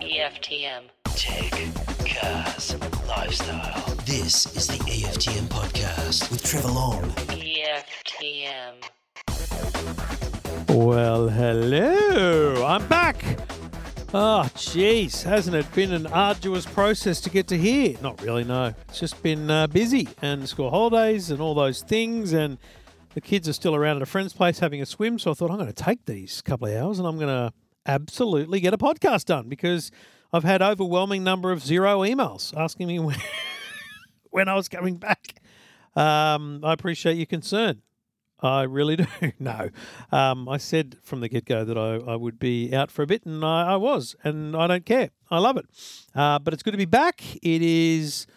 EFTM. Tech, cars, lifestyle. This is the EFTM podcast with Trevor Long. EFTM. Well, hello. I'm back. Oh, jeez. Hasn't it been an arduous process to get to here? Not really, no. It's just been uh, busy and school holidays and all those things. And the kids are still around at a friend's place having a swim. So I thought I'm going to take these couple of hours and I'm going to absolutely get a podcast done because I've had overwhelming number of zero emails asking me when, when I was coming back. Um, I appreciate your concern. I really do. no. Um, I said from the get go that I, I would be out for a bit, and I, I was, and I don't care. I love it. Uh, but it's good to be back. It is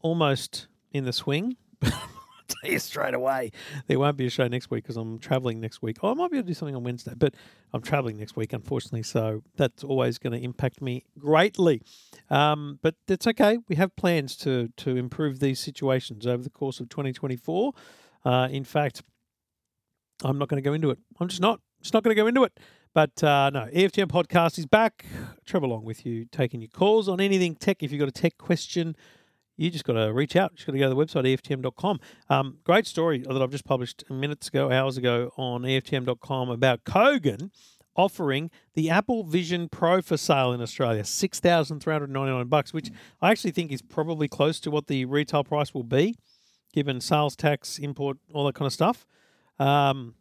almost in the swing. Straight away, there won't be a show next week because I'm traveling next week. Oh, I might be able to do something on Wednesday, but I'm traveling next week, unfortunately. So that's always going to impact me greatly. Um, but that's okay. We have plans to to improve these situations over the course of 2024. Uh, in fact, I'm not going to go into it. I'm just not. Just not going to go into it. But uh, no, EFTM podcast is back. Trevor Long with you, taking your calls on anything tech. If you've got a tech question, you just got to reach out. You just got to go to the website, EFTM.com. Um, great story that I've just published minutes ago, hours ago on EFTM.com about Kogan offering the Apple Vision Pro for sale in Australia, six thousand three hundred ninety nine bucks, which I actually think is probably close to what the retail price will be, given sales tax, import, all that kind of stuff. Um,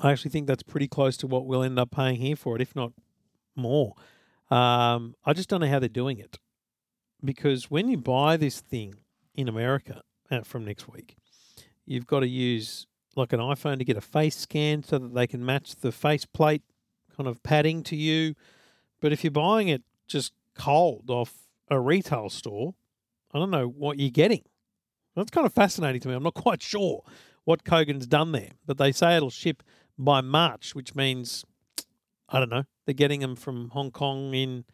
I actually think that's pretty close to what we'll end up paying here for it, if not more. Um, I just don't know how they're doing it because when you buy this thing in America uh, from next week, you've got to use like an iPhone to get a face scan so that they can match the face plate kind of padding to you. But if you're buying it just cold off a retail store, I don't know what you're getting. That's kind of fascinating to me. I'm not quite sure what Kogan's done there, but they say it'll ship by March, which means I don't know. They're getting them from Hong Kong in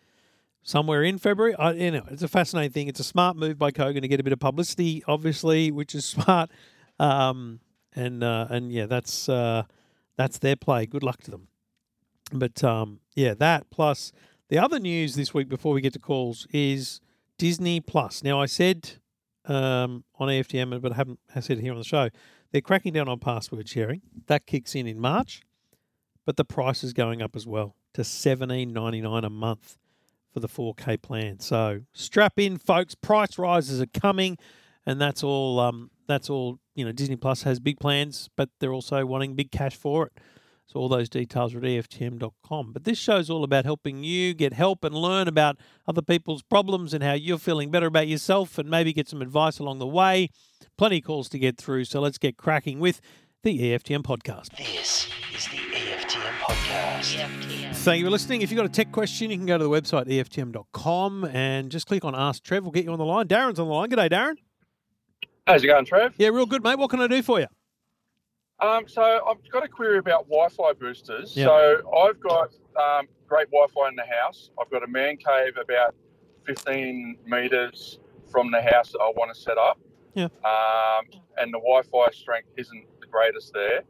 somewhere in February. I, you know, it's a fascinating thing. It's a smart move by Kogan to get a bit of publicity, obviously, which is smart. Um, and uh, and yeah, that's uh, that's their play. Good luck to them. But um, yeah, that plus the other news this week before we get to calls is Disney Plus. Now I said um, on EFTM, but I haven't I said it here on the show. They're cracking down on password sharing. That kicks in in March, but the price is going up as well to seventeen ninety nine a month for the 4K plan. So strap in, folks. Price rises are coming, and that's all. Um, that's all. You know, Disney Plus has big plans, but they're also wanting big cash for it. So all those details are at EFTM.com. But this show's all about helping you get help and learn about other people's problems and how you're feeling better about yourself and maybe get some advice along the way. Plenty calls to get through. So let's get cracking with the EFTM podcast. This is the podcast. EFTM. Thank you for listening. If you've got a tech question, you can go to the website EFTM.com and just click on Ask Trev. We'll get you on the line. Darren's on the line. G'day, Darren. How's it going, Trev? Yeah, real good, mate. What can I do for you? Um, so I've got a query about Wi-Fi boosters. Yep. So I've got um, great Wi-Fi in the house. I've got a man cave about 15 meters from the house that I want to set up. Yeah. Um, and the Wi-Fi strength isn't the greatest there.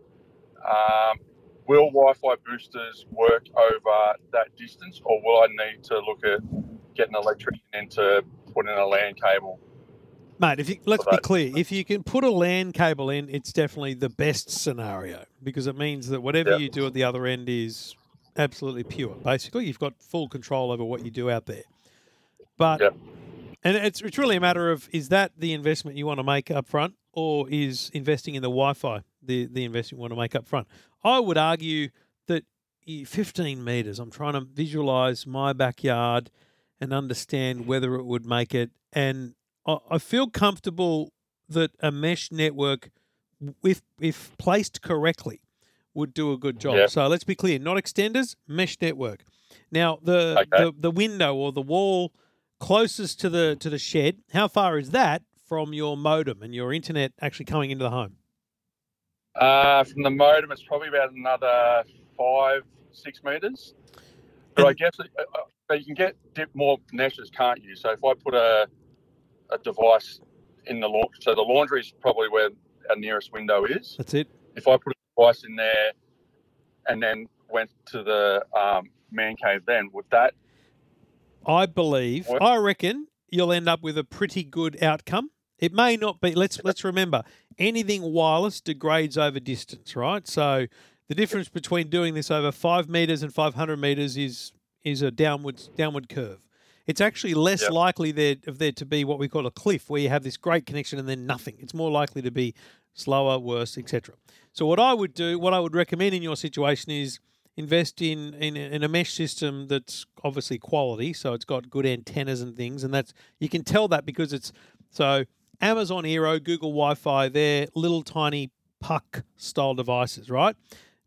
Will Wi-Fi boosters work over that distance, or will I need to look at getting an electrician in to put in a LAN cable? Mate, if you let's be clear, if you can put a LAN cable in, it's definitely the best scenario because it means that whatever Yep. you do at the other end is absolutely pure. Basically, you've got full control over what you do out there. But Yep. and it's it's really a matter of is that the investment you want to make up front or is investing in the Wi-Fi the the investment you want to make up front? I would argue that 15 meters. I'm trying to visualize my backyard and understand whether it would make it. And I, I feel comfortable that a mesh network, if if placed correctly, would do a good job. Yeah. So let's be clear: not extenders, mesh network. Now the, Okay. the the window or the wall closest to the to the shed. How far is that from your modem and your internet actually coming into the home? Uh, from the modem, it's probably about another five, six meters. But I guess it, uh, uh, but you can get dip more meshes, can't you? So if I put a a device in the laundry, so the laundry is probably where our nearest window is. That's it. If I put a device in there and then went to the um, man cave then, would that I believe, What? I reckon you'll end up with a pretty good outcome. It may not be. Let's let's remember anything wireless degrades over distance, right? So the difference between doing this over five meters and five hundred meters is is a downward downward curve. It's actually less Yep. likely there of there to be what we call a cliff, where you have this great connection and then nothing. It's more likely to be slower, worse, etc. So what I would do, what I would recommend in your situation is invest in, in in a mesh system that's obviously quality, so it's got good antennas and things, and that's you can tell that because it's so Amazon Eero, Google Wi-Fi, they're little tiny puck style devices, right?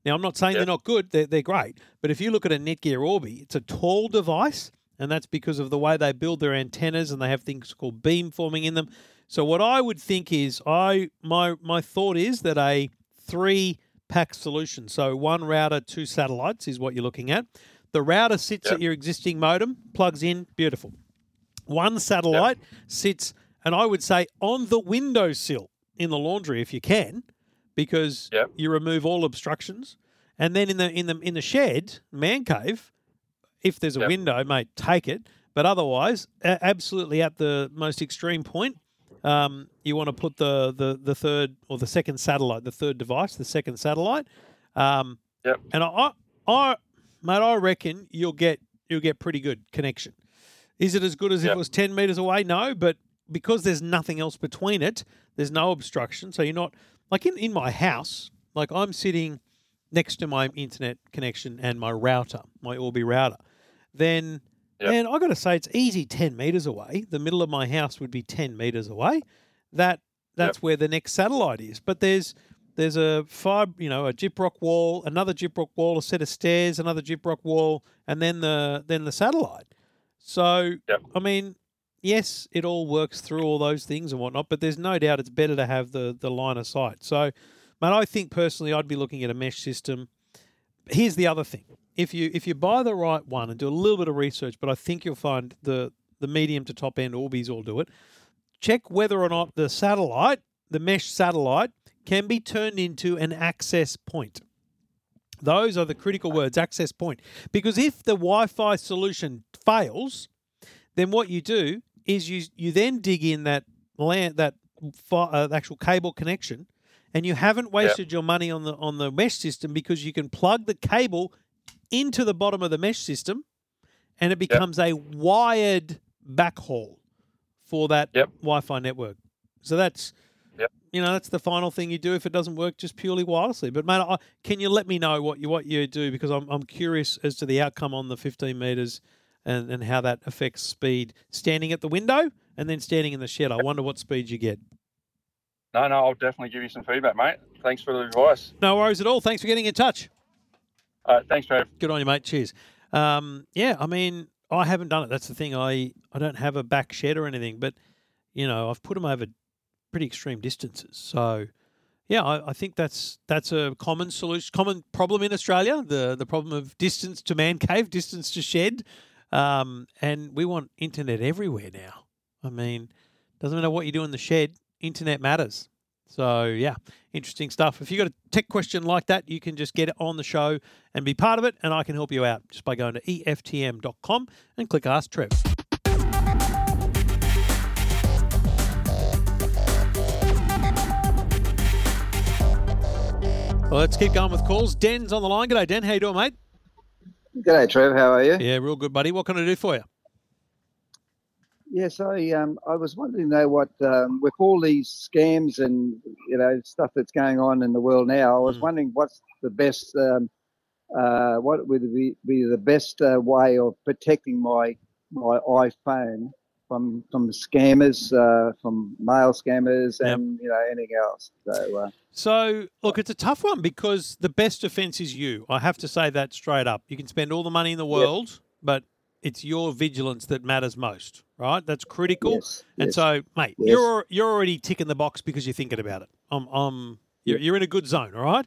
Now I'm not saying Yep. they're not good; they're they're great, but if you look at a Netgear Orbi, it's a tall device, and that's because of the way they build their antennas, and they have things called beam forming in them. So what I would think is, I my my thought is that a three pack solution, so one router, two satellites, is what you're looking at. The router sits Yep. at your existing modem, plugs in, beautiful. One satellite sits, and I would say on the windowsill in the laundry if you can, because Yep. you remove all obstructions. And then in the in the in the shed, man cave, if there's a Yep. window, mate, take it. But otherwise, absolutely at the most extreme point, um, you want to put the, the the third or the second satellite, the third device, the second satellite. Um, Yep. And I, I, I, mate, I reckon you'll get you'll get pretty good connection. Is it as good as if it was ten meters away? No, but because there's nothing else between it, there's no obstruction. So you're not like in, in my house. Like I'm sitting next to my internet connection and my router, my Orbi router. Then, Yep. and I got to say, it's easy ten meters away. The middle of my house would be ten meters away. That that's where the next satellite is. But there's there's a five, you know, a gyprock wall, another gyprock wall, a set of stairs, another gyprock wall, and then the then the satellite. So, Yep. I mean, yes, it all works through all those things and whatnot, but there's no doubt it's better to have the the line of sight. So, mate, I think personally, I'd be looking at a mesh system. Here's the other thing: if you if you buy the right one and do a little bit of research, but I think you'll find the the medium to top end Orbis all do it. Check whether or not the satellite, the mesh satellite, can be turned into an access point. Those are the critical words, access point. Because if the Wi-Fi solution fails, then what you do is you you then dig in that LAN that fi- uh, actual cable connection, and you haven't wasted your money on the on the mesh system because you can plug the cable into the bottom of the mesh system, and it becomes a wired backhaul for that Yep. Wi-Fi network. So that's Yep. you know that's the final thing you do if it doesn't work just purely wirelessly. But man, I, can you let me know what you what you do because I'm I'm curious as to the outcome on the 15 meters and and how that affects speed standing at the window and then standing in the shed. I wonder what speed you get. No, no, I'll definitely give you some feedback, mate. Thanks for the advice. No worries at all. Thanks for getting in touch. Uh, thanks, Trev. Good on you, mate. Cheers. Um, yeah, I mean, I haven't done it. That's the thing. I I don't have a back shed or anything, but you know, I've put them over pretty extreme distances. So, yeah, I, I think that's that's a common solution, common problem in Australia. The the problem of distance to man cave, distance to shed, um, and we want internet everywhere now. I mean, doesn't matter what you do in the shed, internet matters. So yeah, interesting stuff. If you've got a tech question like that, you can just get it on the show and be part of it, and I can help you out just by going to EFTM.com and click Ask Trev. Well, let's keep going with calls. Den's on the line. G'day, Den. How you doing, mate? G'day, Trev. How are you? Yeah, real good, buddy. What can I do for you? Yes, I um I was wondering though what um, with all these scams and you know stuff that's going on in the world now, I was Mm. wondering what's the best um, uh, what would be, be the best uh, way of protecting my my iPhone from from scammers, uh, from mail scammers, Yep. and you know anything else. So uh, So, look, it's a tough one because the best defense is you. I have to say that straight up. You can spend all the money in the world, but it's your vigilance that matters most, right? That's critical. yes, And yes. so, mate, Yes. you're you're already ticking the box because you're thinking about it. I'm, I'm you're, you're in a good zone, all right.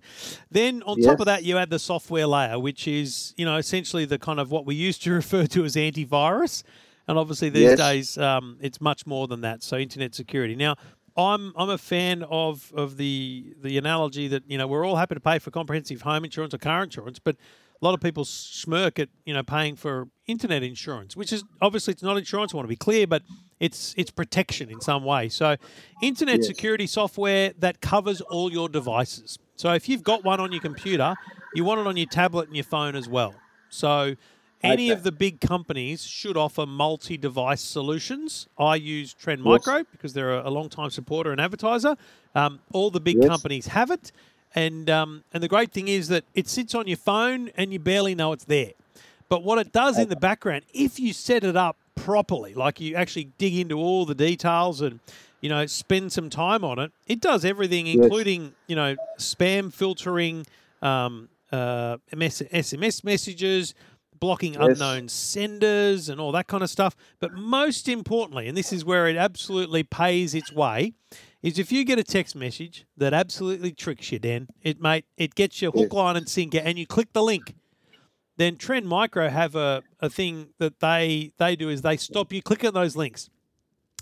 Then on top of that, you add the software layer, which is you know essentially the kind of what we used to refer to as antivirus, and obviously these Yes. days um, it's much more than that. So internet security. Now, I'm I'm a fan of of the the analogy that you know we're all happy to pay for comprehensive home insurance or car insurance, but a lot of people smirk at you know paying for internet insurance, which is obviously it's not insurance. I want to be clear, but it's it's protection in some way. So, internet Yes. security software that covers all your devices. So if you've got one on your computer, you want it on your tablet and your phone as well. So any of the big companies should offer multi-device solutions. I use Trend Yes. Micro because they're a, a long-time supporter and advertiser. Um, all the big Yes. companies have it, and um, and the great thing is that it sits on your phone and you barely know it's there. But what it does in the background, if you set it up properly, like you actually dig into all the details and you know spend some time on it, it does everything, including you know spam filtering, um, uh, SMS messages, blocking Yes. unknown senders, and all that kind of stuff. But most importantly, and this is where it absolutely pays its way, is if you get a text message that absolutely tricks you, Dan, it mate, it gets you hook, Yes. line, and sinker, and you click the link then Trend Micro have a, a thing that they they do is they stop you clicking those links.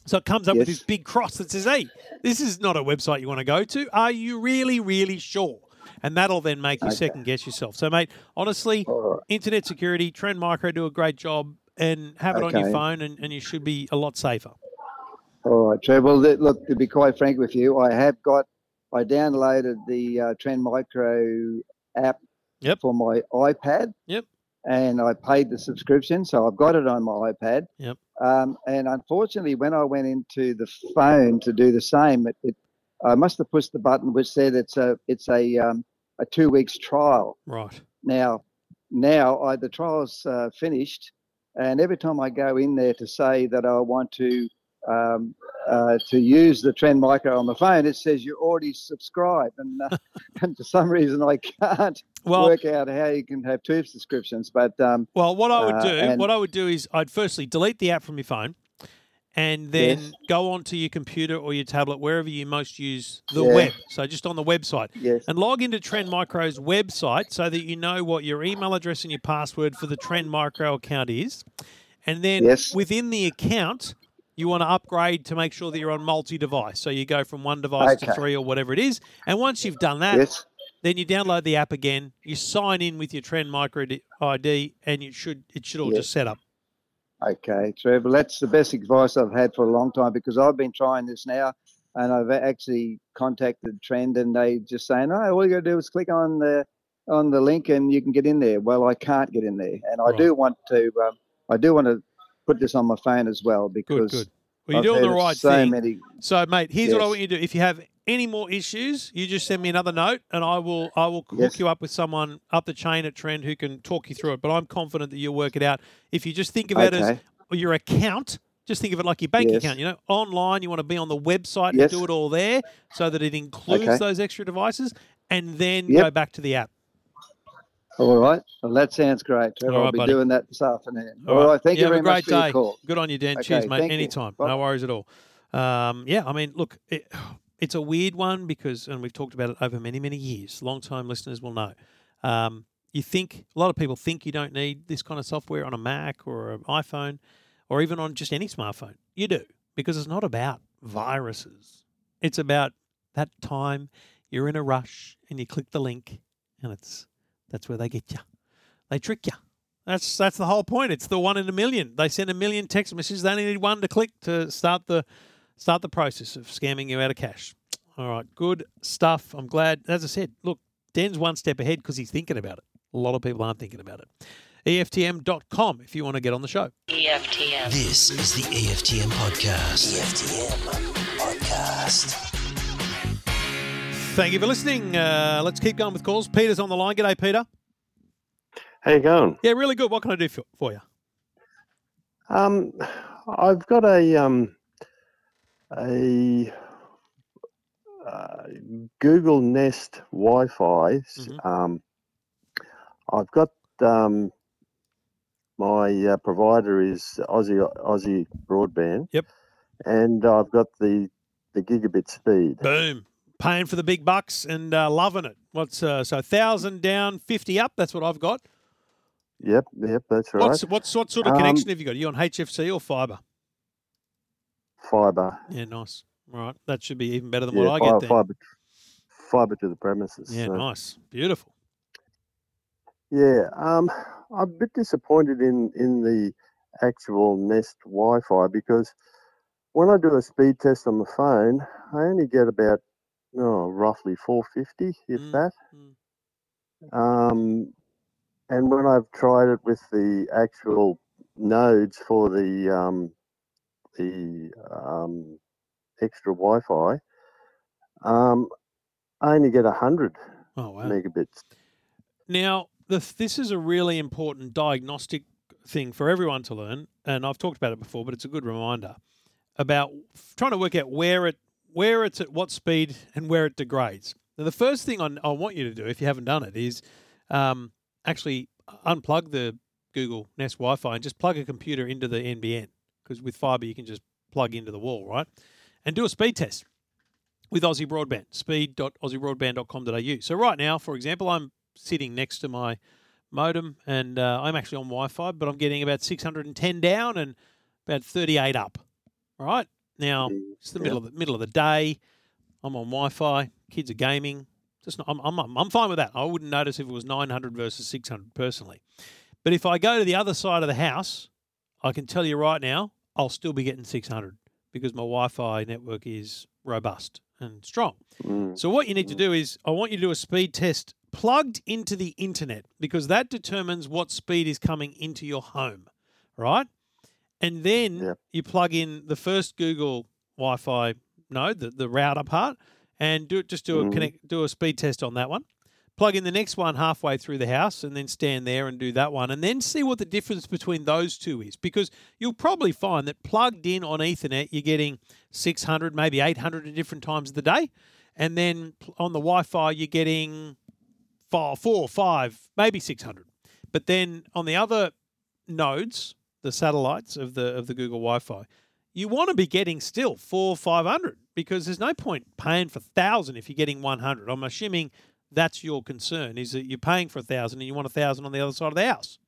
So it comes up with this big cross that says, "Hey, this is not a website you want to go to. Are you really, really sure?" And that'll then make you Okay. second guess yourself. So, mate, honestly, right. internet security, Trend Micro do a great job, and have it on your phone, and, and you should be a lot safer. All right, Trevor. Well, look, to be quite frank with you, I have got, I downloaded the uh, Trend Micro app Yep. for my iPad. Yep. And I paid the subscription, so I've got it on my iPad. Yep. Um, and unfortunately, when I went into the phone to do the same, it, it I must have pushed the button which said it's a it's a um, a two weeks trial. Right. Now, now I, the trial's uh, finished, and every time I go in there to say that I want to um, uh, to use the Trend Micro on the phone, it says you're already subscribed, and uh, and for some reason I can't Well, work out how you can have two subscriptions. But um, Well, what I would Uh, do, and- what I would do is I'd firstly delete the app from your phone, and then Yes. go onto your computer or your tablet wherever you most use the Yeah. web. So just on the website, yes, and log into Trend Micro's website so that you know what your email address and your password for the Trend Micro account is, and then Yes. within the account. You want to upgrade to make sure that you're on multi-device. So you go from one device to three or whatever it is. And once you've done that, yes, then you download the app again. You sign in with your Trend Micro ID, and you should it should all just set up. Okay, Trevor. That's the best advice I've had for a long time because I've been trying this now, and I've actually contacted Trend, and they just saying, "No, all you got to do is click on the on the link, and you can get in there." Well, I can't get in there, and I Right. do want to. Um, I do want to put this on my phone as well Good, because good. Well, I've you're doing the right so thing. many. So, mate, here's what I want you to do. If you have any more issues, you just send me another note, and I will I will hook Yes. you up with someone up the chain at Trend who can talk you through it. But I'm confident that you'll work it out. If you just think of it as your account. Just think of it like your bank Yes. account. You know, online, you want to be on the website Yes. and do it all there, so that it includes Okay. those extra devices, and then Yep. go back to the app. All right. Well, that sounds great, Trevor. I'll right, be buddy. doing that this afternoon. All all right. right. Thank You you have a very much great for your day. call. Good on you, Dan. Okay, Cheers, mate. you. Anytime. No worries at all. Um, yeah, I mean, look, it, it's a weird one because, and we've talked about it over many, many years. Long time listeners will know. Um, you think a lot of people think you don't need this kind of software on a Mac or an iPhone, or even on just any smartphone. You do because it's not about viruses. It's about that time you're in a rush and you click the link, and it's that's where they get you. They trick you. That's that's the whole point. It's the one in a million. They send a million text messages. They only need one to click to start the start the process of scamming you out of cash. All right, good stuff. I'm glad. As I said, look, Dan's one step ahead because he's thinking about it. A lot of people aren't thinking about it. EFTM.com if you want to get on the show. EFTM. This is the EFTM podcast. EFTM podcast. Thank you for listening. Uh, let's keep going with calls. Peter's on the line. G'day, Peter. How you going? Yeah, really good. What can I do for, for you? Um, I've got a um, a uh, Google Nest Wi-Fi. Mhm. Um, I've got um, my uh, provider is Aussie Aussie Broadband. Yep. And I've got the the gigabit speed. Boom. Paying for the big bucks and uh, loving it. What's uh, so thousand down, fifty up? That's what I've got. Yep, yep, that's right. What's what's what sort of Um, connection have you got? Are you on HFC or fibre? Fiber. Yeah, nice. All right, that should be even better than Yeah, what I fiber, get fiber, fiber to the premises. Yeah, so- nice, beautiful. Yeah, um, I'm a bit disappointed in in the actual Nest Wi-Fi because when I do a speed test on the phone, I only get about oh, roughly 450, if Mm, that. mm. Um, and when I've tried it with the actual nodes for the um, the um, extra Wi-Fi, um, I only get hundred Oh wow. megabits. Now, the, this is a really important diagnostic thing for everyone to learn, and I've talked about it before, but it's a good reminder about trying to work out where it where it's at what speed and where it degrades. Now, the first thing I, I want you to do, if you haven't done it, is um, actually unplug the Google Nest Wi-Fi and just plug a computer into the NBN because with fiber you can just plug into the wall, right? And do a speed test with Aussie Broadband, speed.aussiebroadband.com.au. So right now, for example, I'm sitting next to my modem and uh, I'm actually on Wi-Fi, but I'm getting about 610 down and about 38 up. Right. Now it's the middle of the middle of the day. I'm on Wi-Fi. Kids are gaming. Just not, I'm, I'm I'm I'm fine with that. I wouldn't notice if it was 900 versus 600 personally. But if I go to the other side of the house, I can tell you right now, I'll still be getting 600 because my Wi-Fi network is robust and strong. Mm. So what you need to do is I want you to do a speed test plugged into the internet because that determines what speed is coming into your home, right? And then Yep. you plug in the first Google Wi-Fi node, the, the router part, and do it just do a Mhm. connect do a speed test on that one. Plug in the next one halfway through the house and then stand there and do that one and then see what the difference between those two is because you'll probably find that plugged in on ethernet you're getting 600 maybe 800 at different times of the day and then on the Wi-Fi you're getting four, four, five, maybe six hundred. But then on the other nodes, the satellites of the of the Google Wi-Fi, you want to be getting still four, five hundred because there's no point paying for thousand if you're getting one hundred. I'm assuming that's your concern is that you're paying for a thousand and you want a thousand on the other side of the house.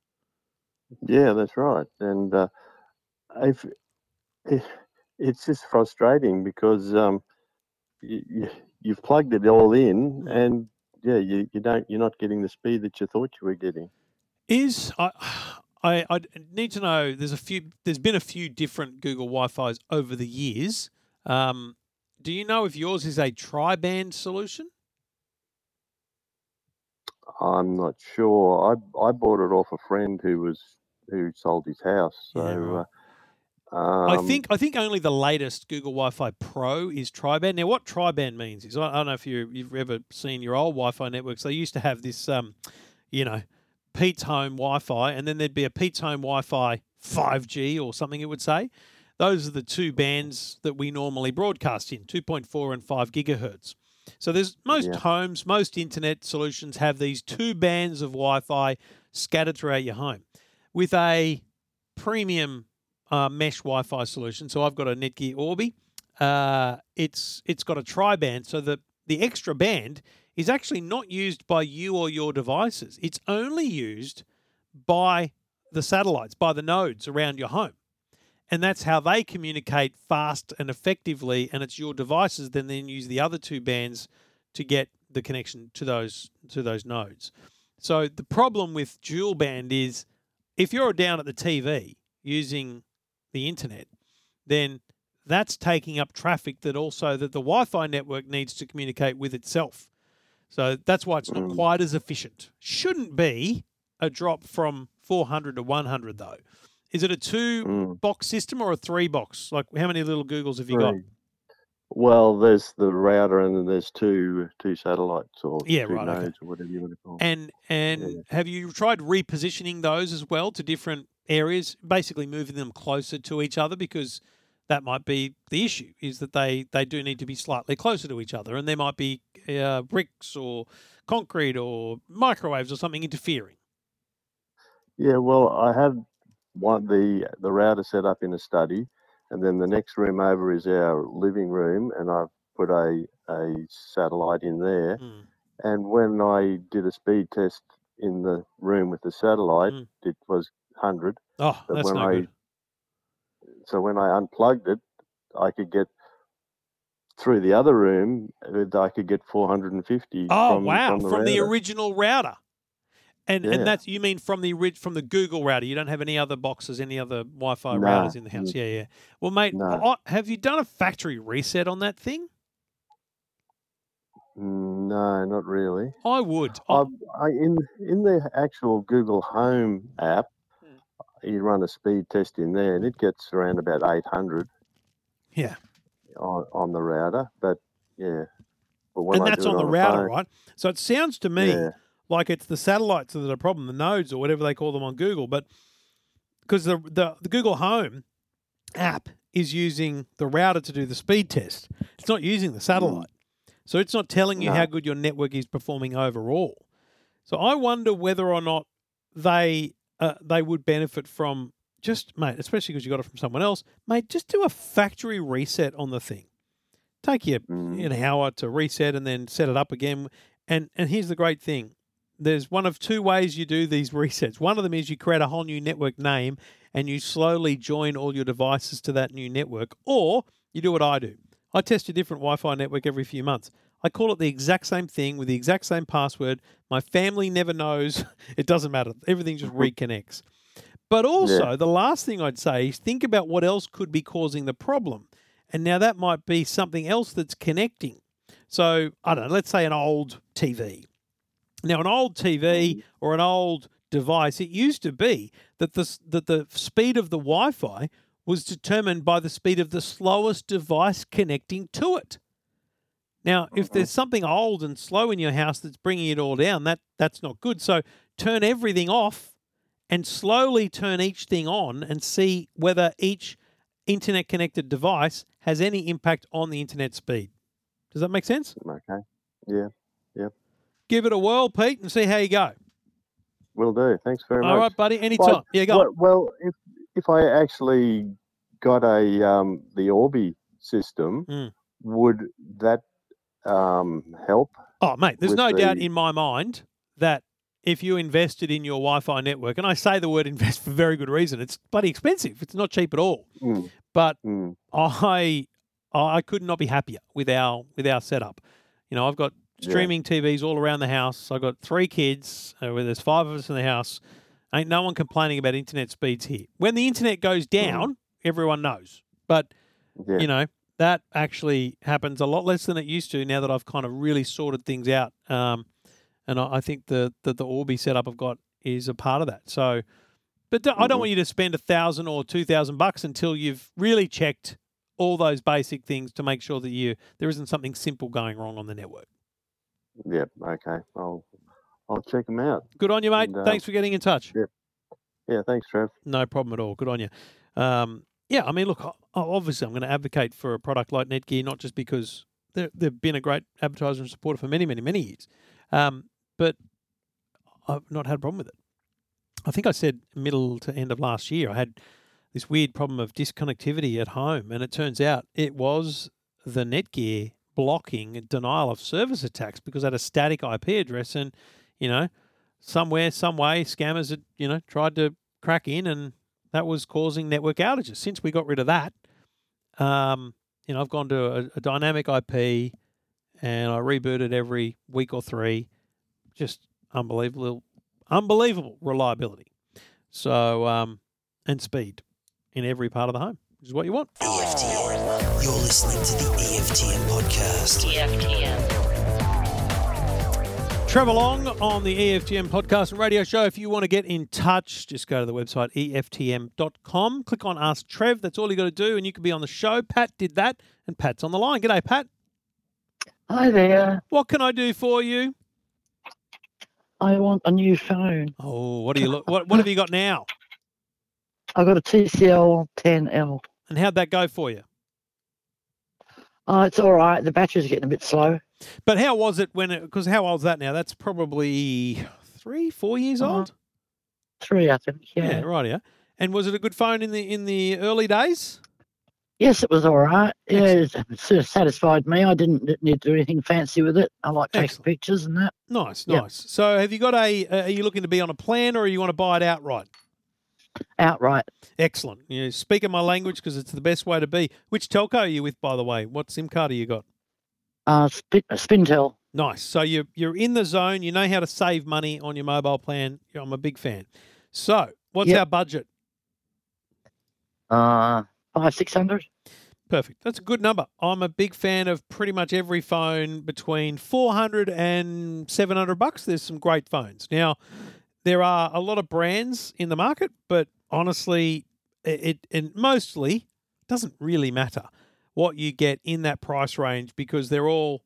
Yeah, that's right. And uh, if, if it's just frustrating because um, you, you've plugged it all in, and yeah, you, you don't you're not getting the speed that you thought you were getting. Is I, I I need to know. There's a few. There's been a few different Google Wi-Fi's over the years. Um, do you know if yours is a tri-band solution? I'm not sure. I I bought it off a friend who was who sold his house. So uh, um, I think I think only the latest Google Wi-Fi Pro is tri-band. Now, what tri-band means is I I don't know if you you've ever seen your old Wi-Fi networks. They used to have this, um, you know, Pete's Home Wi-Fi, and then there'd be a Pete's Home Wi-Fi 5G or something. It would say those are the two bands that we normally broadcast in 2.4 and 5 gigahertz. So there's most Yeah. homes, most internet solutions have these two bands of Wi-Fi scattered throughout your home. With a premium uh, mesh Wi-Fi solution, so I've got a Netgear Orbi. Uh, it's it's got a tri-band, so the the extra band is actually not used by you or your devices. It's only used by the satellites, by the nodes around your home. And that's how they communicate fast and effectively. And it's your devices then then use the other two bands to get the connection to those to those nodes. So the problem with dual band is if you're down at the TV using the internet, then that's taking up traffic that also that the Wi-Fi network needs to communicate with itself. So that's why it's not Mm. quite as efficient. Shouldn't be a drop from 400 to 100 though. Is it a two mm, box system or a three box? Like how many little Googles have you got? Well, there's the router, and then there's two two satellites or Yeah, two right, okay. nodes or whatever you want to call. And and Yeah. have you tried repositioning those as well to different areas, basically moving them closer to each other because that might be the issue is that they they do need to be slightly closer to each other and there might be uh, bricks or concrete or microwaves or something interfering. Yeah, well, I had one the the router set up in a study, and then the next room over is our living room, and I've put a a satellite in there. Mm. And when I did a speed test in the room with the satellite, Mm. it was hundred. Oh, But that's when no I good. so when I unplugged it, I could get through the other room. uh, I could get four hundred and fifty. Oh from, wow, from the from the original router. And Yeah. and that's you mean from the from the Google router. You don't have any other boxes, any other Wi-Fi No. routers in the house. Yeah, yeah. Well, mate. I- have you done a factory reset on that thing? Mm, No, not really. I would. I, I, I, in in the actual Google Home app, Hmm. you run a speed test in there, and it gets around about 800 yeah, on, on the router. But yeah, but when and I that's on the router, phone- right? So it sounds to me Yeah, like it's the satellites that are the problem, the nodes or whatever they call them on Google. But because the, the the Google Home app is using the router to do the speed test, it's not using the satellite, so it's not telling you No. how good your network is performing overall. So I wonder whether or not they uh, they would benefit from just mate, especially because you got it from someone else, mate. Just do a factory reset on the thing. Take you Mm. an hour to reset and then set it up again. And and here's the great thing: there's one of two ways you do these resets. One of them is you create a whole new network name and you slowly join all your devices to that new network, or you do what I do. I test a different Wi-Fi network every few months. I call it the exact same thing with the exact same password. My family never knows. It doesn't matter. Everything just reconnects. But also, the last thing I'd say is think about what else could be causing the problem. And now that might be something else that's connecting. So, I don't know, let's say an old TV. Now, an old TV mm. or an old device, it used to be that the, that the speed of the Wi Fi was determined by the speed of the slowest device connecting to it. Now, if mm-hmm. there's something old and slow in your house that's bringing it all down, that that's not good. So turn everything off and slowly turn each thing on and see whether each internet connected device has any impact on the internet speed. Does that make sense? okay. Yeah, Yeah. Give it a whirl, Pete, and see how you go. will do. Thanks very All much. All right, buddy. Anytime. Well, yeah, go. well, well, if if I actually got a um, the Orbi system, Mm. would that um, help? Oh, mate, there's no doubt in my mind that if you invested in your Wi-Fi network, and I say the word invest for very good reason, it's bloody expensive. It's not cheap at all. Mm, But mm, I I could not be happier with our with our setup. You know, I've got Yeah. streaming TVs all around the house. I've got three kids. Uh, where there's five of us in the house. Ain't no one complaining about internet speeds here. When the internet goes down, everyone knows. But yeah. you know that actually happens a lot less than it used to now that I've kind of really sorted things out. Um, and I, I think the, the the Orbi setup I've got is a part of that. So, but don't- I don't Mhm. want you to spend a thousand or two thousand bucks until you've really checked all those basic things to make sure that you there isn't something simple going wrong on the network. yeah. Okay. I'll I'll check them out. Good on you, mate. And, um, Thanks for getting in touch. Yeah. Thanks, Trev. No problem at all. Good on you. Um, yeah, I mean, look, obviously, I'm going to advocate for a product like Netgear, not just because they've been a great advertiser and supporter for many, many, many years, um, but I've not had a problem with it. I think I said middle to end of last year, I had this weird problem of disconnectivity at home, and it turns out it was the Netgear blocking denial of service attacks because I had a static IP address, and you know, somewhere, some way, scammers had you know tried to crack in, and that was causing network outages. Since we got rid of that, um, you know, I've gone to a, a dynamic IP, and I reboot it every week or three. Just unbelievable, unbelievable reliability. So, um, and speed in every part of the home, which is what you want. EFTM. You're listening to the EFTM podcast. EFTM. Trevor Long on the EFTM podcast and radio show. If you want to get in touch, just go to the website EFTM.com. Click on Ask Trev. That's all you got to do, and you can be on the show. Pat did that, and Pat's on the line. G'day, Pat. Hi there. What can I do for you? I want a new phone. Oh, what do you look? What What have you got now? I got a TCL 10L. And how'd that go for you? Oh, it's all right. The battery's getting a bit slow. But how was it when? it? Because how old's that now? That's probably three, four years Uh-huh. old. Three, I think. Yeah. Yeah, right. Yeah. And was it a good phone in the in the early days? Yes, it was all right. Yeah, it sort of satisfied me. I didn't need to do anything fancy with it. I like taking Excellent. pictures and that. Nice, nice. So, have you got a? Uh, are you looking to be on a plan, or are you want to buy it outright? Outright. Excellent. You speaking my language because it's the best way to be. Which telco are you with, by the way? What SIM card have you got? Uh, spin, uh, Spintel. Nice. So you're you're in the zone. You know how to save money on your mobile plan. I'm a big fan. So what's Yep. our budget? Uh, five, six hundred. Perfect. That's a good number. I'm a big fan of pretty much every phone between 400 and 700 bucks. There's some great phones. Now, there are a lot of brands in the market, but honestly, it, it and mostly doesn't really matter what you get in that price range because they're all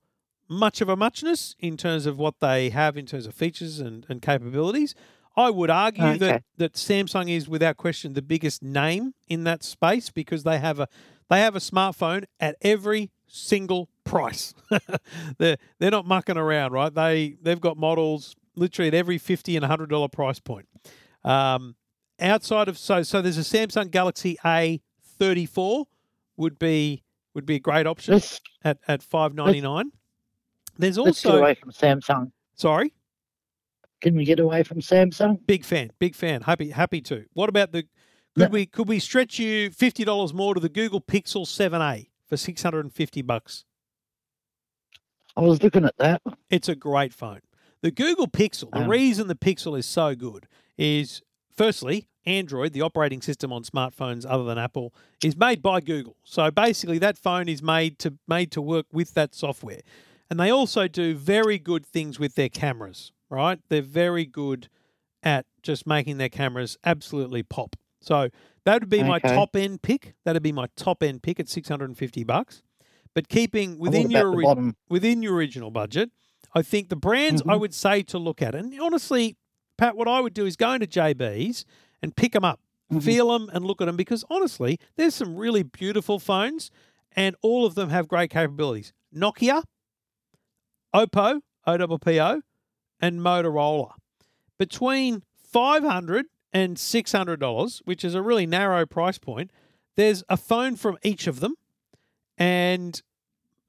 much of a muchness in terms of what they have in terms of features and, and capabilities. I would argue that, Okay. that Samsung is without question the biggest name in that space because they have a they have a smartphone at every single price. they're they're not mucking around, right? They they've got models literally at every fifty and hundred dollar price point. Um, outside of so so there's a Samsung Galaxy A thirty four would be would be a great option at at five ninety nine. There's also away from Samsung. sorry, Can we get away from Samsung? big fan, big fan. Happy happy to. What about the No. could we could we stretch you fifty dollars more to the Google Pixel seven A for six hundred and fifty bucks? I was looking at that. It's a great phone. The Google Pixel, the Um, reason the Pixel is so good is firstly, Android, the operating system on smartphones other than Apple, is made by Google. So basically that phone is made to made to work with that software. And they also do very good things with their cameras, right? They're very good at just making their cameras absolutely pop. So that would be my top end pick. That'd be my top end pick at 650 bucks. But keeping within your ori- within your original budget. I think the brands I Mhm. would say to look at, and honestly, Pat, what I would do is go into JB's and pick them up, Mhm. feel them, and look at them because honestly, there's some really beautiful phones, and all of them have great capabilities. Nokia, Oppo, OPPO, and Motorola. Between five hundred and six hundred dollars, and $600, which is a really narrow price point, there's a phone from each of them, and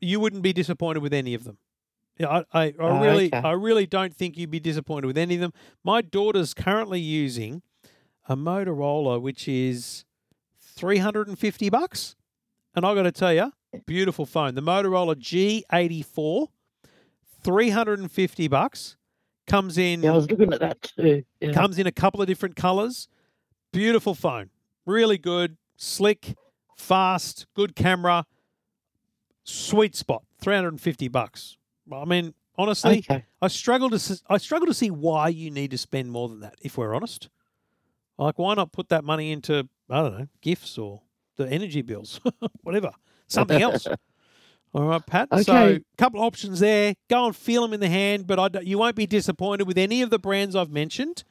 you wouldn't be disappointed with any of them. Yeah, I, I, I Oh, really, okay. I really don't think you'd be disappointed with any of them. My daughter's currently using a Motorola, which is three hundred and fifty bucks, and I've got to tell you, beautiful phone. The Motorola G eighty four, three hundred and fifty bucks, comes in Yeah, I was looking at that too. Yeah. comes in a couple of different colors. Beautiful phone, really good, slick, fast, good camera, sweet spot. Three hundred and fifty bucks. I mean, honestly, Okay. I struggle to I struggle to see why you need to spend more than that. If we're honest, like why not put that money into I don't know gifts or the energy bills, whatever, something else. All right, Pat. So, Okay. a couple of options there. Go and feel them in the hand, but I you won't be disappointed with any of the brands I've mentioned.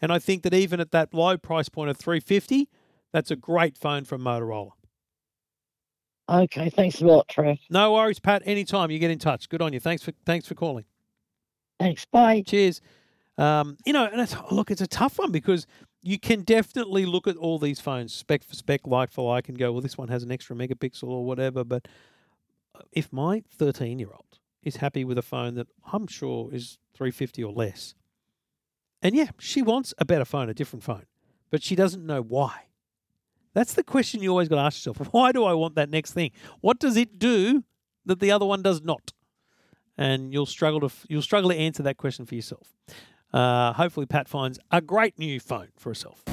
And I think that even at that low price point of 350, that's a great phone from Motorola. Okay. Thanks a lot, Trev. No worries, Pat. Anytime you get in touch. Good on you. Thanks for thanks for calling. Thanks. Bye. Cheers. Um, you know, and it's, look, it's a tough one because you can definitely look at all these phones, spec for spec, like for like, and go, well, this one has an extra megapixel or whatever. But if my 13 year old is happy with a phone that I'm sure is 350 or less, and yeah, she wants a better phone, a different phone, but she doesn't know why. That's the question you always got to ask yourself. Why do I want that next thing? What does it do that the other one does not? And you'll struggle to you'll struggle to answer that question for yourself. Uh, hopefully, Pat finds a great new phone for herself.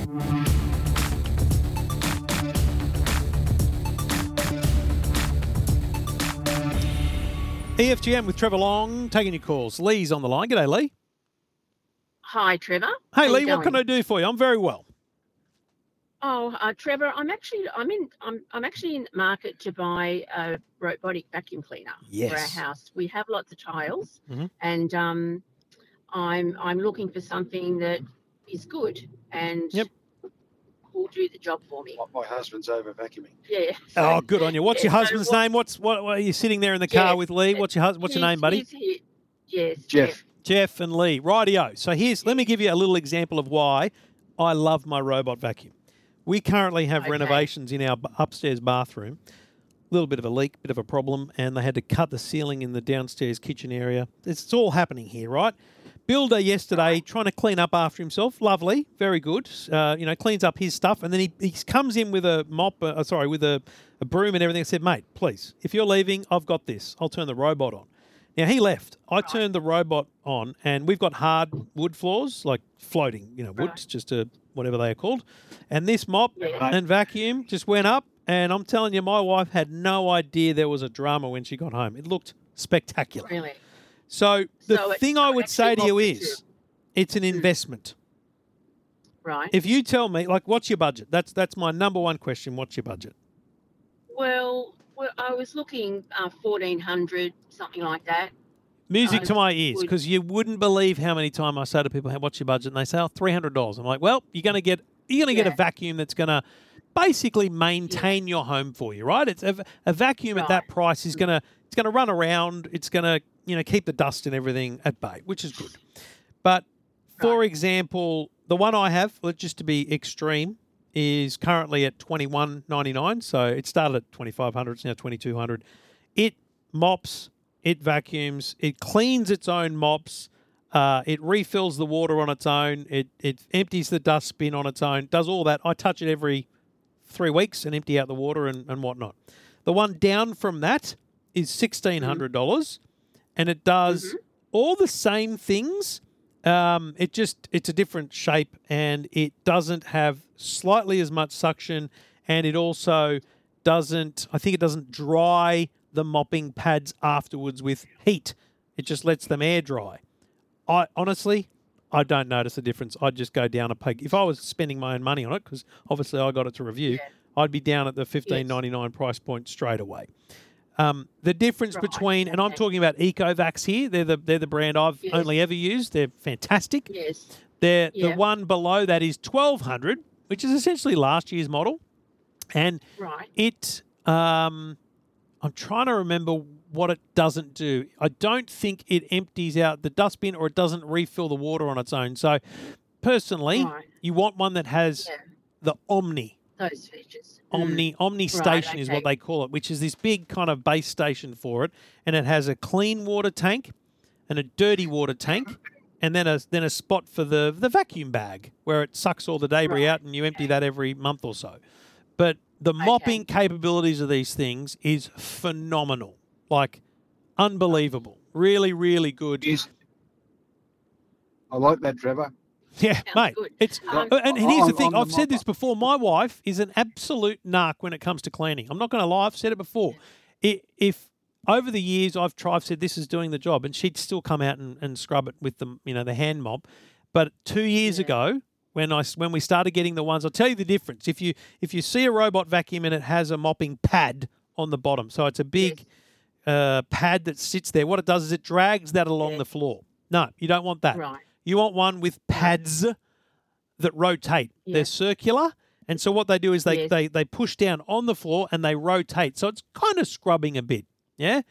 EFTM with Trevor Long taking your calls. Lee's on the line. G'day, Lee. Hi, Trevor. Hey, How Lee. What can? I do for you? I'm very well. Oh, uh, Trevor, I'm actually I'm in I'm I'm actually in market to buy a robotic vacuum cleaner for our house. We have lots of tiles, Mhm. and um, I'm I'm looking for something that is good and Yep. Will do the job for me. My, my husband's over vacuuming. Yeah. Oh, good on you. What's your Yeah, so husband's what- name? What's what? what are you sitting there in the car with Lee? What's your hus- What's your name, buddy? he's Yes, Jeff. Jeff and Lee. Rightio. So here's let me give you a little example of why I love my robot vacuum. We currently have Okay. renovations in our upstairs bathroom. A little bit of a leak, bit of a problem, and they had to cut the ceiling in the downstairs kitchen area. It's, it's all happening here, right? Builder yesterday trying to clean up after himself. Lovely, very good. Uh, you know, cleans up his stuff, and then he, he comes in with a mop. Uh, sorry, with a, a broom and everything. I said, mate, please, if you're leaving, I've got this. I'll turn the robot on. Now he left. I turned the robot on, and we've got hard wood floors, like floating, you know, wood, just a whatever they are called. And this mop and vacuum just went up, and I'm telling you, my wife had no idea there was a drama when she got home. It looked spectacular. Really? So the So thing I would say to you is, it is, an investment. Right. If you tell me, like, what's your budget? That's that's my number one question. What's your budget? Well, well, I was looking uh, fourteen hundred, something like that. Music I to my ears, would- because you wouldn't believe how many times I say to people, "Hey, "What's your budget?" and they say, "Oh, three hundred dollars." I'm like, "Well, you're going to get you're going to get a vacuum that's going to basically maintain your home for you, right? It's a, a vacuum at that price is going to it's going to run around. It's going to you know keep the dust and everything at bay, which is good. But for example, the one I have, just to be extreme, is currently at twenty one ninety nine. So it started at twenty five hundred. It's now twenty two hundred. It mops, it vacuums, it cleans its own mops. Uh, it refills the water on its own. It it empties the dust bin on its own. Does all that. I touch it every three weeks and empty out the water and, and whatnot. The one down from that is sixteen hundred dollars, and it does all the same things. Um, it just it's a different shape and it doesn't have slightly as much suction, and it also doesn't. I think it doesn't dry the mopping pads afterwards with heat. It just lets them air dry. I honestly, I don't notice a difference. I'd just go down a peg. If I was spending my own money on it, because obviously I got it to review, I'd be down at the fifteen ninety nine price point straight away. Um, the difference Right, between, and I'm talking about Ecovacs here. They're the they're the brand I've Yes. only ever used. They're fantastic. Yes. They're, The one below that is twelve hundred, which is essentially last year's model, and Right. it. Um, I'm trying to remember what it doesn't do. I don't think it empties out the dustbin or it doesn't refill the water on its own. So, personally, Right. you want one that has Yeah. the Omni. Those features. Mm. Omni Omni Right, Station is what they call it, which is this big kind of base station for it, and it has a clean water tank and a dirty water tank, and then a then a spot for the the vacuum bag where it sucks all the debris Right, out, and you empty that every month or so. But the mopping capabilities of these things is phenomenal, like unbelievable, really, really good. Yes. I like that, Trevor. Yeah, Sounds mate. good. It's Um, and here's the thing. on the I've said this before. My wife is an absolute narc when it comes to cleaning. I'm not going to lie. I've said it before. I if over the years I've tried, I've said this is doing the job, and she'd still come out and, and scrub it with the you know the hand mop. But two years Yeah. ago, I when we started getting the ones, I'll tell you the difference. If you if you see a robot vacuum and it has a mopping pad on the bottom, so it's a big uh, pad that sits there. What it does is it drags that along Yeah. the floor. No, you don't want that. Right. You want one with pads that rotate. Yeah. They're circular. And so what they do is they, Yes. they they push down on the floor and they rotate. So it's kind of scrubbing a bit. Yeah.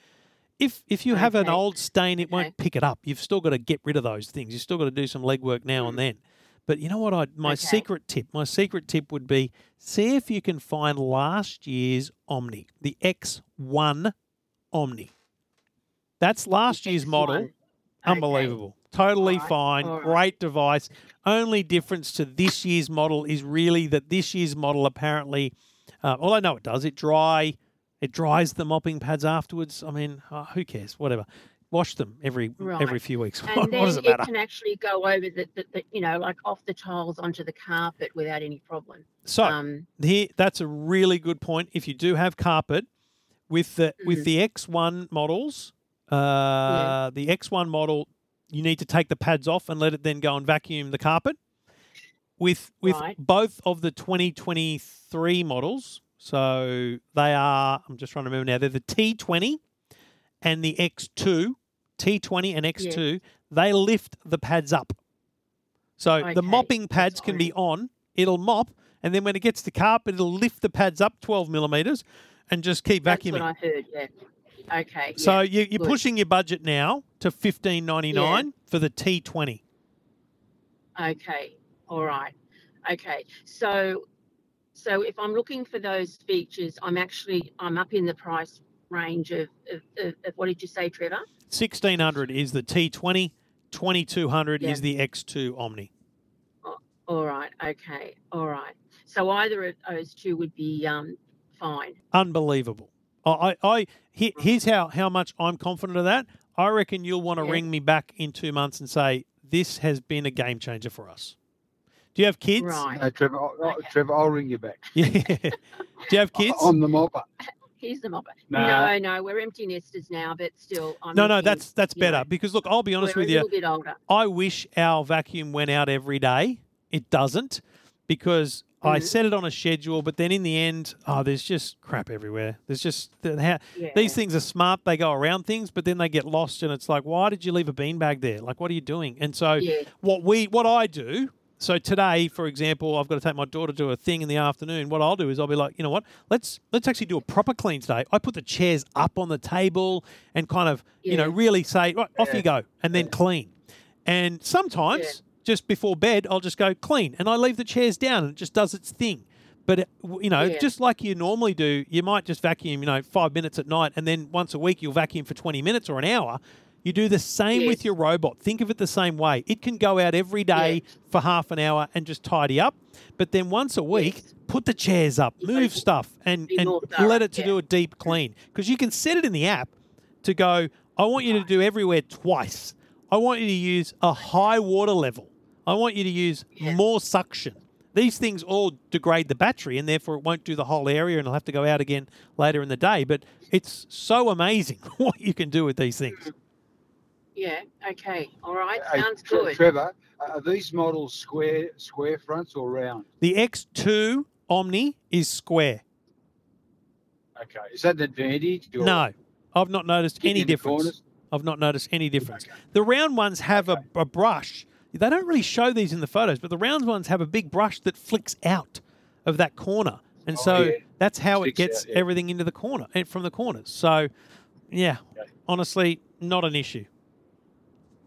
If if you have an old stain, it Okay. won't pick it up. You've still got to get rid of those things. You've still got to do some legwork now and then. But you know what? I my Mm. Okay. secret tip. My secret tip would be see if you can find last year's Omni, the X1 Omni. That's last year's model. X1. Okay. Unbelievable. Totally Alright, fine. alright. Great device. Only difference to this year's model is really that this year's model apparently, uh, all I know it does, it dry, it dries the mopping pads afterwards. I mean, uh, who cares? Whatever. Wash them every every few weeks. And what then does it it can actually go over the, the, the, you know, like off the tiles onto the carpet without any problem. So Um, here, that's a really good point. If you do have carpet with the with Mhm. the X1 models, uh, the X1 model, you need to take the pads off and let it then go and vacuum the carpet. With with Right. both of the 2023 models, so they are. I'm just trying to remember now. They're the T20 and the X2. T20 and X2. They lift the pads up. So the Okay, mopping that's pads can be on. It'll mop, and then when it gets to carpet, it'll lift the pads up 12 millimeters, and just keep that's vacuuming. what I heard. Yeah. Okay. So yeah, you, you're good. pushing your budget now to 15.99 for the T20. Okay. All right. Okay. So, so if I'm looking for those features, I'm actually I'm up in the price range of of, of, of what did you say, Trevor? 1600 is the T20. 2200 Yeah. is the X2 Omni. All right. Okay. All right. So either of those two would be um fine. Unbelievable. I, I, I he- here's how, how much I'm confident of that. I reckon you'll want to Yeah. ring me back in two months and say this has been a game changer for us. Do you have kids? Right. No, Trevor, I'll, I'll- Trevor, I'll ring you back. Yeah. Do you have kids? I'm the mopper. He's the mopper. Nah. No, no, we're empty nesters now, but still, I'm no, no, looking, that's that's you better know, because look, I'll be honest we're with a you. little bit older. I wish our vacuum went out every day. It doesn't because I Mhm. set it on a schedule, but then in the end, oh, there's just crap everywhere. There's just the- how, Yeah. these things are smart. They go around things, but then they get lost, and it's like, why did you leave a beanbag there? Like, what are you doing? And so, Yeah. what we, what I do. So today, for example, I've got to take my daughter to a thing in the afternoon. What I'll do is I'll be like, you know what? Let's let's actually do a proper clean today. I put the chairs up on the table and kind of, you know, really say, right, off Yeah. you go, and then clean. And sometimes, Yeah. Just before bed, I'll just go clean and I leave the chairs down and it just does its thing. But, it, you know, Yeah. just like you normally do, you might just vacuum, you know, five minutes at night and then once a week you'll vacuum for 20 minutes or an hour. You do the same with your robot. Think of it the same way. It can go out every day for half an hour and just tidy up. But then once a week, Yes. put the chairs up, move stuff, and, and let it to yeah. do a deep clean. Because you can set it in the app to go, I want you to do everywhere twice. I want you to use a high water level. I want you to use Yeah. more suction. These things all degrade the battery and therefore it won't do the whole area and it'll have to go out again later in the day. But it's so amazing what you can do with these things. Yeah. Okay. All right. Hey, Sounds Tre- good. Trevor, uh, are these models square square fronts or round? The X2 Omni is square. Okay, is that an advantage? or- No, I've not noticed any difference. corners? I've not noticed any difference. Okay. The round ones have a, a brush. They don't really show these in the photos, but the round ones have a big brush that flicks out of that corner. And Oh, so yeah. that's how it Sticks out, gets yeah. everything into the corner eh, from the corners. So, yeah, Okay. honestly, not an issue.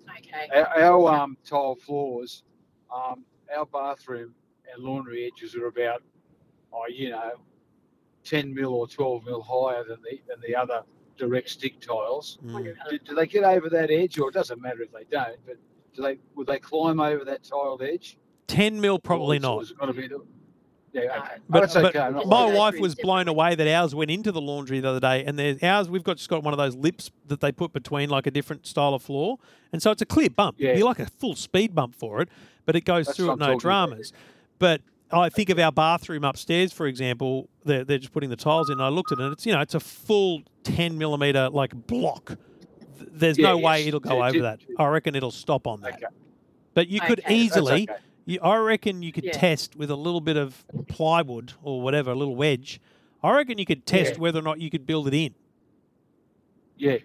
Okay. Our, our um, tile floors, um, our bathroom and laundry edges are about, oh, you know, 10 mil or 12 mil higher than the than the other direct stick tiles. Mm. Do, do they get over that edge, or it doesn't matter if they don't? But do they would they climb over that tiled edge? 10 mil, probably Or not. It's got to be. The, yeah, okay. No. Oh, But, but okay. I'm my worried. Wife was blown away that ours went into the laundry the other day, and there's ours. We've got just got one of those lips that they put between like a different style of floor, and so it's a clear bump. Yeah. You like a full speed bump for it, but it goes That's through it no dramas. But I think of our bathroom upstairs, for example. They're, they're just putting the tiles in. And I looked at it. and It's you know it's a full ten millimeter like block. Th- There's no Yeah, way it'll go Yeah, over yeah. that. I reckon it'll stop on that. Okay. But you could Okay. Easily. okay. You, I reckon you could Yeah. test with a little bit of plywood or whatever, a little wedge. I reckon you could test Yeah. whether or not you could build it in, Yeah.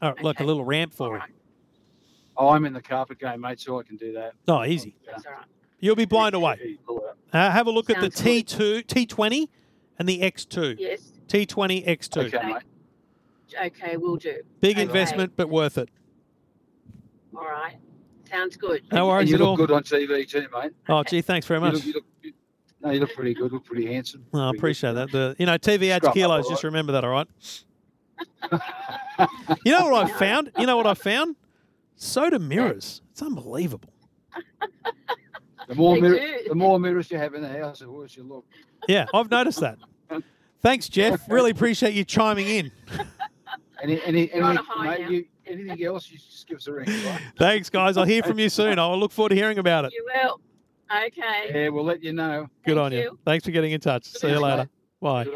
uh, like a little ramp All for it. right. Oh, I'm in the carpet game, mate, so I can do that. Oh, easy. That's all right. You'll be blown away. Easy, pull it up. Uh, have a look at the good. T2, T20, and the X2. Yes. T20, X2. Okay, Okay. mate. Okay. We'll do. Big Okay. investment, but worth it. All right. Sounds good. No worries And worries you at look all. good on TV too, mate. Oh, gee, thanks very You much. look, you look, you, no, you look pretty good. Look pretty handsome. Oh, I Pretty good. appreciate that. The you know TV adds Scrub up, kilos. all Just right. remember that, all right? You know what I found? You know what I found? Soda mirrors. It's unbelievable. The more They mirror, the more mirrors you have in the house, the worse you look. Yeah, I've noticed that. Thanks, Jeff. Really appreciate you chiming in. Any, any, You're any, mate, you, anything else, you just give us a ring. Right? Thanks, guys. I'll hear from you soon. I will look forward to hearing about it. You will. Okay. Yeah, we'll let you know. Good Thank on you. you. Thanks for getting in touch. See you later. mate. Bye.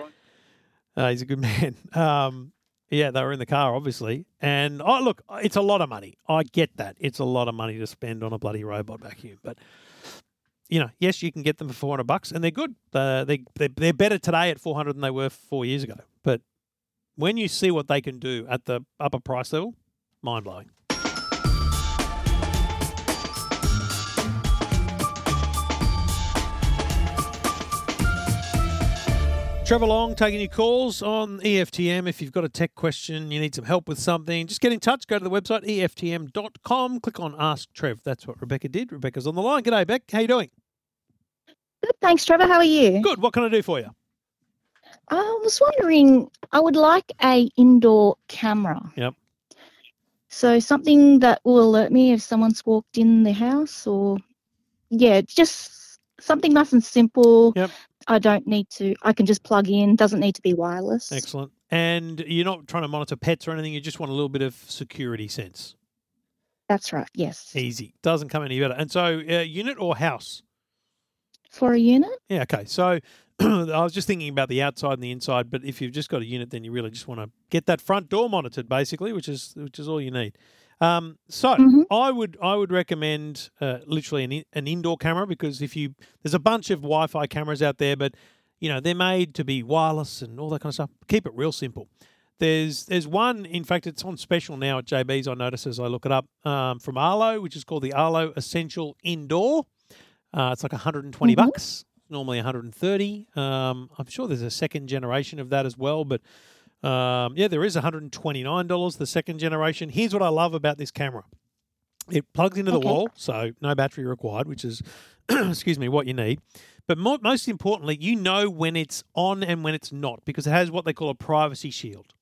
Uh, he's a good man. Um, yeah, they were in the car, obviously. And oh, look, it's a lot of money. I get that. It's a lot of money to spend on a bloody robot vacuum. But, you know, yes, you can get them for 400 bucks and they're good. Uh, they, they're, they're better today at 400 than they were four years ago. When you see what they can do at the upper price level, mind blowing. Trevor Long taking your calls on EFTM. If you've got a tech question, you need some help with something, just get in touch. Go to the website, EFTM.com. Click on Ask Trev. That's what Rebecca did. Rebecca's on the line. G'day, Beck. How you doing? Good, thanks, Trevor. How are you? Good. What can I do for you? I was wondering, I would like a indoor camera. Yep. So something that will alert me if someone's walked in the house, or yeah, just something nice and simple. Yep. I don't need to. I can just plug in. Doesn't need to be wireless. Excellent. And you're not trying to monitor pets or anything. You just want a little bit of security sense. That's right. Yes. Easy. Doesn't come any better. And so, uh, unit or house? For a unit. Yeah. Okay. So, I was just thinking about the outside and the inside. But if you've just got a unit, then you really just want to get that front door monitored, basically, which is which is all you need. Um, so Mhm. I would I would recommend uh, literally an, in, an indoor camera because if you there's a bunch of Wi-Fi cameras out there, but you know they're made to be wireless and all that kind of stuff. Keep it real simple. There's there's one, in fact, it's on special now at JB's. I notice as I look it up um, from Arlo, which is called the Arlo Essential Indoor. Uh, it's like 120 Mhm. bucks, normally 130. Um, I'm sure there's a second generation of that as well, but um, yeah, there is $129, the second generation. Here's what I love about this camera it plugs into the Okay. wall, so no battery required, which is, excuse me, what you need. But mo- most importantly, you know when it's on and when it's not because it has what they call a privacy shield.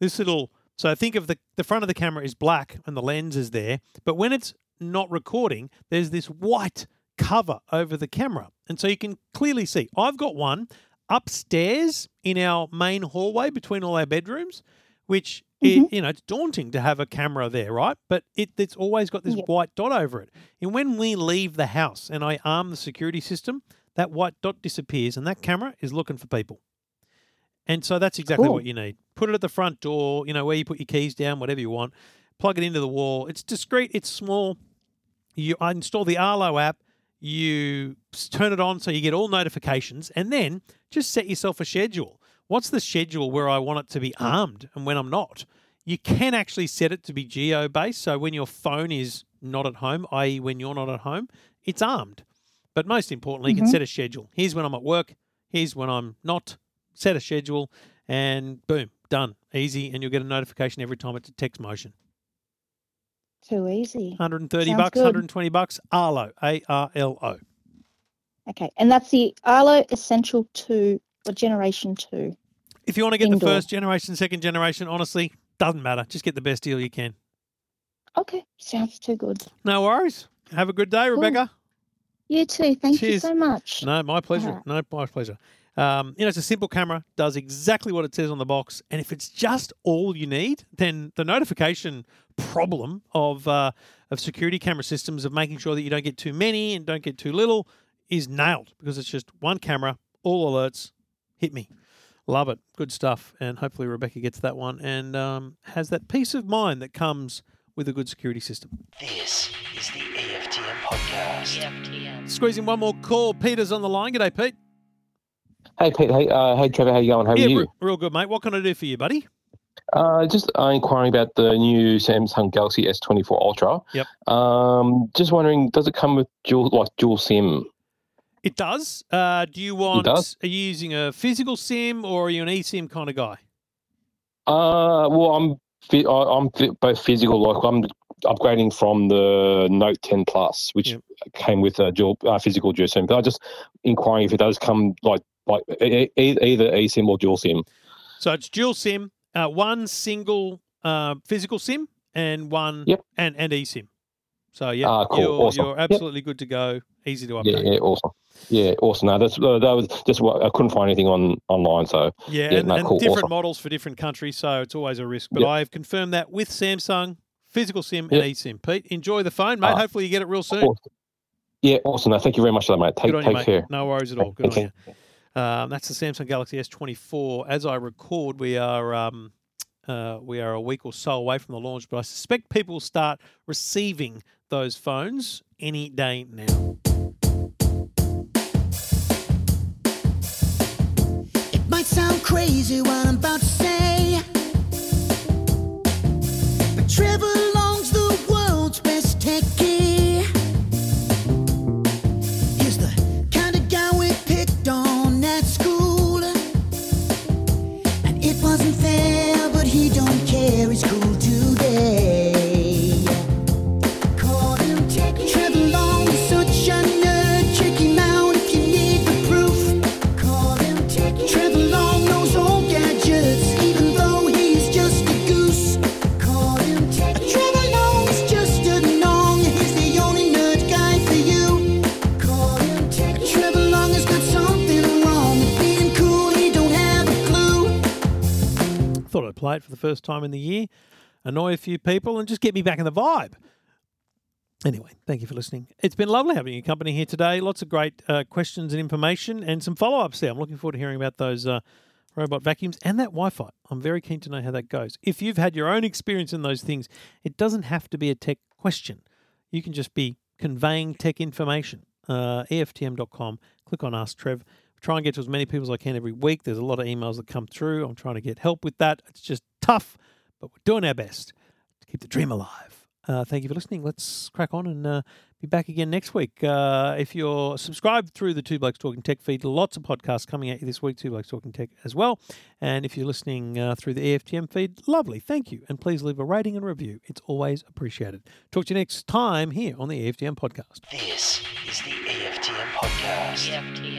This little, so think of the, the front of the camera is black and the lens is there, but when it's not recording, there's this white cover over the camera. And so you can clearly see. I've got one upstairs in our main hallway between all our bedrooms, which it, mm-hmm. you know it's daunting to have a camera there, right? But it, it's always got this Yep. white dot over it. And when we leave the house and I arm the security system, that white dot disappears, and that camera is looking for people. And so that's exactly Cool. what you need. Put it at the front door, you know, where you put your keys down, whatever you want. Plug it into the wall. It's discreet. It's small. You I install the Arlo app. You turn it on so you get all notifications, and then just set yourself a schedule. What's the schedule where I want it to be armed and when I'm not? You can actually set it to be geo based. So when your phone is not at home, i.e., when you're not at home, it's armed. But most importantly, you can Mhm. set a schedule. Here's when I'm at work. Here's when I'm not. Set a schedule, and boom, done. Easy, and you'll get a notification every time it detects motion. Too easy. 130 Sounds bucks, good. 120 bucks. Arlo, A R L O. Okay, and that's the Arlo Essential Two or Generation Two. If you want to get the first generation, second generation, honestly, doesn't matter. Just get the best deal you can. Okay, sounds too good. No worries. Have a good day, Rebecca. You too. Thank you so much. No, my pleasure. No, my pleasure. Um, you know, it's a simple camera, does exactly what it says on the box, and if it's just all you need, then the notification problem of uh, of security camera systems of making sure that you don't get too many and don't get too little is nailed because it's just one camera, all alerts, hit me. Love it. Good stuff. And hopefully Rebecca gets that one and um, has that peace of mind that comes with a good security system. This is the EFTM podcast. EFTM. Squeezing one more call. Peter's on the line. G'day, Pete. Hey Pete, hey, uh, hey Trevor, how you going? How are you? re- real good, mate. What can I do for you, buddy? Uh, just uh, inquiring about the new Samsung Galaxy S24 Ultra. Yep. Um, just wondering, does it come with dual like dual SIM? It does. Uh, do you want? does? Are you using a physical SIM or are you an eSIM kind of guy? Uh, well, I'm fi- I- I'm fi- both physical. Like I'm upgrading from the Note 10 Plus, which Yep. came with a dual uh, physical dual SIM. But I just inquiring if it does come like like e- e- either eSIM or dual SIM. So it's dual SIM, uh, one single uh, physical SIM, and one Yep. and and eSIM. So yeah, Ah, cool. you're, Awesome. you're Yep. absolutely good to go. Easy to Yeah, update. yeah, awesome. Yeah, awesome. No, that's uh, that was just what I couldn't find anything on online. So Yeah, Yeah, and, no, and cool, different awesome. models for different countries, so it's always a risk. But Yep. I've confirmed that with Samsung, physical SIM and Yep. eSIM. Pete, enjoy the phone, mate. Ah. Hopefully you get it real soon. Awesome. Yeah, awesome. No, thank you very much for that, mate. Take Good on take you, mate. care. No worries at all. Good Thank on you. Um, that's the Samsung Galaxy S24. As I record, we are um, uh, we are a week or so away from the launch, but I suspect people will start receiving those phones any day now. It might sound crazy what I'm about to say, but Trevor for the first time in the year, annoy a few people, and just get me back in the vibe. Anyway, thank you for listening. It's been lovely having your company here today. Lots of great uh, questions and information, and some follow ups there. I'm looking forward to hearing about those uh, robot vacuums and that Wi Fi. I'm very keen to know how that goes. If you've had your own experience in those things, it doesn't have to be a tech question. You can just be conveying tech information. Uh, EFTM.com, click on Ask Trev. Try and get to as many people as I can every week. There's a lot of emails that come through. I'm trying to get help with that. It's just tough, but we're doing our best to keep the dream alive. Uh, thank you for listening. Let's crack on and uh, be back again next week. Uh, if you're subscribed through the Two Blokes Talking Tech feed, lots of podcasts coming at you this week, Two Blokes Talking Tech as well. And if you're listening uh, through the EFTM feed, lovely. Thank you. And please leave a rating and review. It's always appreciated. Talk to you next time here on the EFTM podcast. This is the EFTM podcast. EFTM.